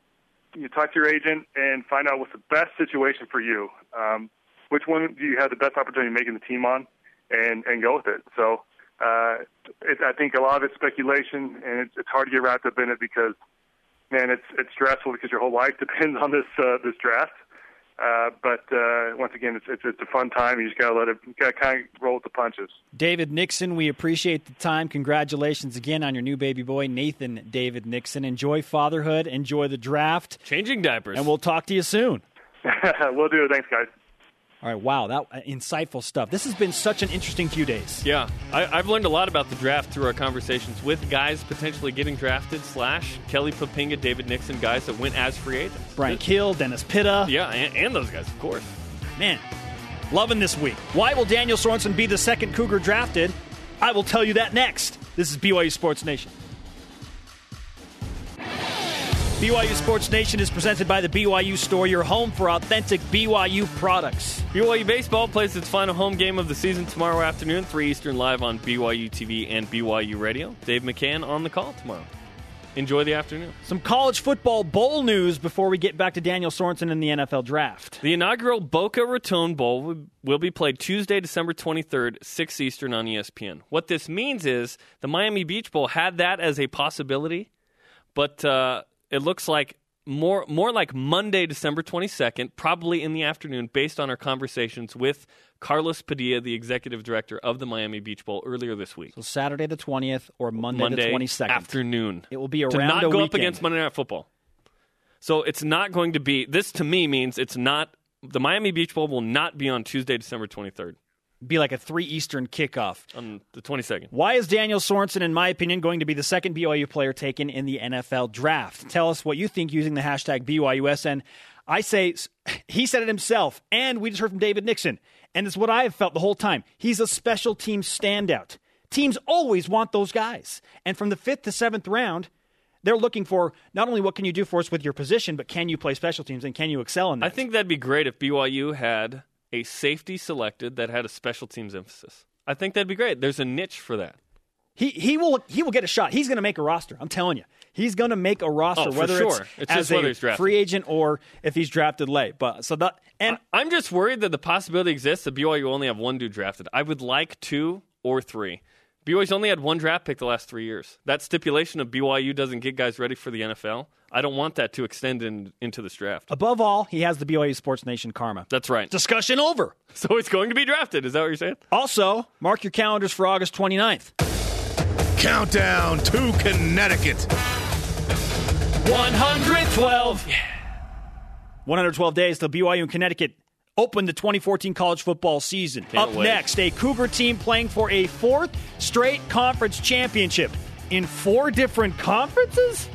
you talk to your agent and find out what's the best situation for you. Um, which one do you have the best opportunity of making the team on, and and go with it. So uh, it, I think a lot of it's speculation, and it's, it's hard to get wrapped up in it because, man, it's it's stressful because your whole life depends on this uh, this draft. Uh, but uh, once again, it's, it's, it's a fun time. You just got to let it, got to kind of roll with the punches. David Nixon, we appreciate the time. Congratulations again on your new baby boy, Nathan David Nixon. Enjoy fatherhood, enjoy the draft, changing diapers, and we'll talk to you soon. we'll do. Thanks, guys. All right, wow, that uh, insightful stuff. This has been such an interesting few days. Yeah, I, I've learned a lot about the draft through our conversations with guys potentially getting drafted. Slash Kelly Poppinga, David Nixon, guys that went as free agents. Bryan Kehl, Dennis Pitta. Yeah, and, and those guys, of course. Man, loving this week. Why will Daniel Sorensen be the second Cougar drafted? I will tell you that next. This is BYU Sports Nation. BYU Sports Nation is presented by the BYU Store, your home for authentic BYU products. BYU Baseball plays its final home game of the season tomorrow afternoon, 3 Eastern, live on BYU TV and BYU Radio. Dave McCann on the call tomorrow. Enjoy the afternoon. Some college football bowl news before we get back to Daniel Sorensen and the NFL draft. The inaugural Boca Raton Bowl will be played Tuesday, December 23rd, 6 Eastern on ESPN. What this means is the Miami Beach Bowl had that as a possibility, but uh, it looks like more more like Monday, December 22nd, probably in the afternoon, based on our conversations with Carlos Padilla, the executive director of the Miami Beach Bowl, earlier this week. So Saturday the 20th or Monday, Monday the 22nd. afternoon. It will be around to not a go up against Monday Night Football. So it's not going to be. This to me means it's not. The Miami Beach Bowl will not be on Tuesday, December 23rd, Be like a 3 Eastern kickoff. on the 22nd. Why is Daniel Sorensen, in my opinion, going to be the second BYU player taken in the NFL draft? Tell us what you think using the hashtag BYUSN. I say he said it himself, and we just heard from David Nixon, and it's what I have felt the whole time. He's a special team standout. Teams always want those guys, and from the fifth to seventh round, they're looking for not only what can you do for us with your position, but can you play special teams and can you excel in that? I think that'd be great if BYU had a safety selected that had a special teams emphasis. I think that'd be great. There's a niche for that. He he will he will get a shot. He's going to make a roster. I'm telling you, he's going to make a roster Oh, for whether sure. it's, It's as whether a free agent or if he's drafted late. But so that and I- I'm just worried that the possibility exists that BYU only have one dude drafted. I would like two or three. BYU's only had one draft pick the last three years. That stipulation of BYU doesn't get guys ready for the NFL. I don't want that to extend in, into this draft. above all, he has the BYU Sports Nation karma. That's right. Discussion over. So it's going to be drafted. Is that what you're saying? Also, mark your calendars for August 29th. Countdown to Connecticut. 112. 112 days till BYU in Connecticut open the 2014 college football season. Can't Up wait. next, a Cougar team playing for a fourth straight conference championship in four different conferences?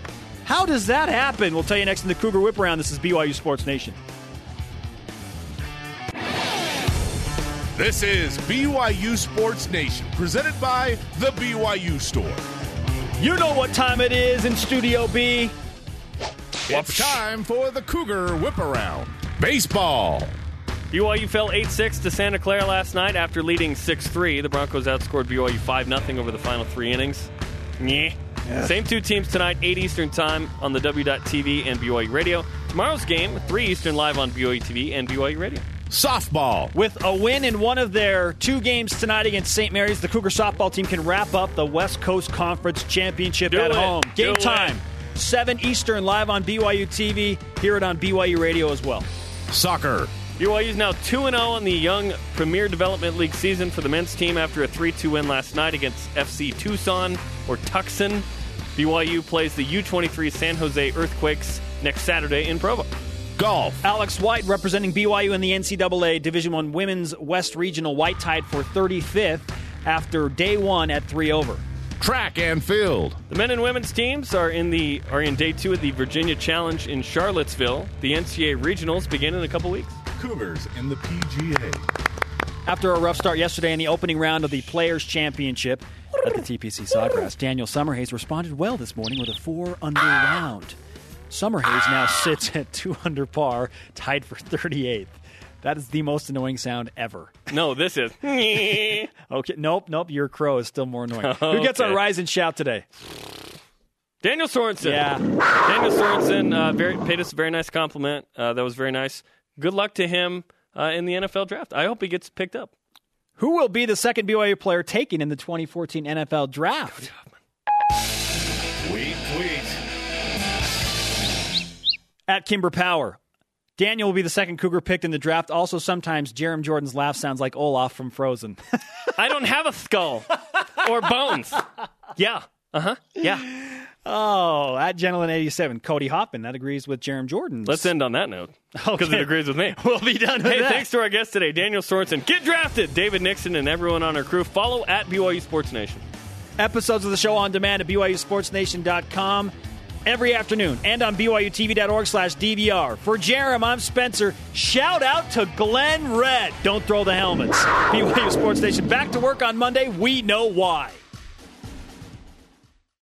How does that happen? We'll tell you next in the Cougar Whip Around. This is BYU Sports Nation. This is BYU Sports Nation, presented by The BYU Store. You know what time it is in Studio B. It's time for the Cougar Whip Around. Baseball. BYU fell 8 6 to Santa Clara last night after leading 6 3. The Broncos outscored BYU 5 0 over the final three innings. Nyeh. Same two teams tonight, 8 Eastern Time on the W.TV and BYU Radio. Tomorrow's game, 3 Eastern live on BYU TV and BYU Radio. Softball. With a win in one of their two games tonight against St. Mary's, the Cougar softball team can wrap up the West Coast Conference Championship Do at it. home. Game Do it. time, 7 Eastern, live on BYU TV. Hear it on BYU Radio as well. Soccer. BYU is now 2 0 in the Young Premier Development League season for the men's team after a 3 2 win last night against FC Tucson or Tucson. BYU plays the U23 San Jose Earthquakes next Saturday in Provo. Golf. Alex White representing BYU in the NCAA Division One Women's West Regional. White tied for 35th after day one at three over. Track and field. The men and women's teams are in the are in day two of the Virginia Challenge in Charlottesville. The NCAA regionals begin in a couple weeks. Cougars in the PGA. After a rough start yesterday in the opening round of the Players' Championship at the TPC Sawgrass, Daniel Summerhays responded well this morning with a four under round. Summerhays now sits at two under par, tied for 38th. That is the most annoying sound ever. No, this is. Okay, nope, nope. Your crow is still more annoying. Who gets our rise and shout today? Daniel Sorensen. Yeah. Daniel Sorensen uh, very, paid us a very nice compliment. Uh, that was very nice. Good luck to him uh, in the NFL draft. I hope he gets picked up. Who will be the second BYU player taken in the 2014 NFL Draft? Tweet, tweet. At Kimber Power. Daniel will be the second Cougar picked in the draft. Also, sometimes Jarom Jordan's laugh sounds like Olaf from Frozen. I don't have a skull or bones. Yeah. Uh huh. Yeah. Oh, at Gentleman87, Cody Hoffman. That agrees with Jarom Jordan. Let's end on that note because Okay. it agrees with me. We'll be done Hey, that. thanks to our guest today, Daniel Sorensen. Get drafted, David Nixon, and everyone on our crew. Follow at BYU Sports Nation. Episodes of the show on demand at BYUSportsNation.com every afternoon and on BYUTV.org slash DVR. For Jarom, I'm Spencer. Shout out to Glenn Red. Don't throw the helmets. BYU Sports Nation back to work on Monday. We know why.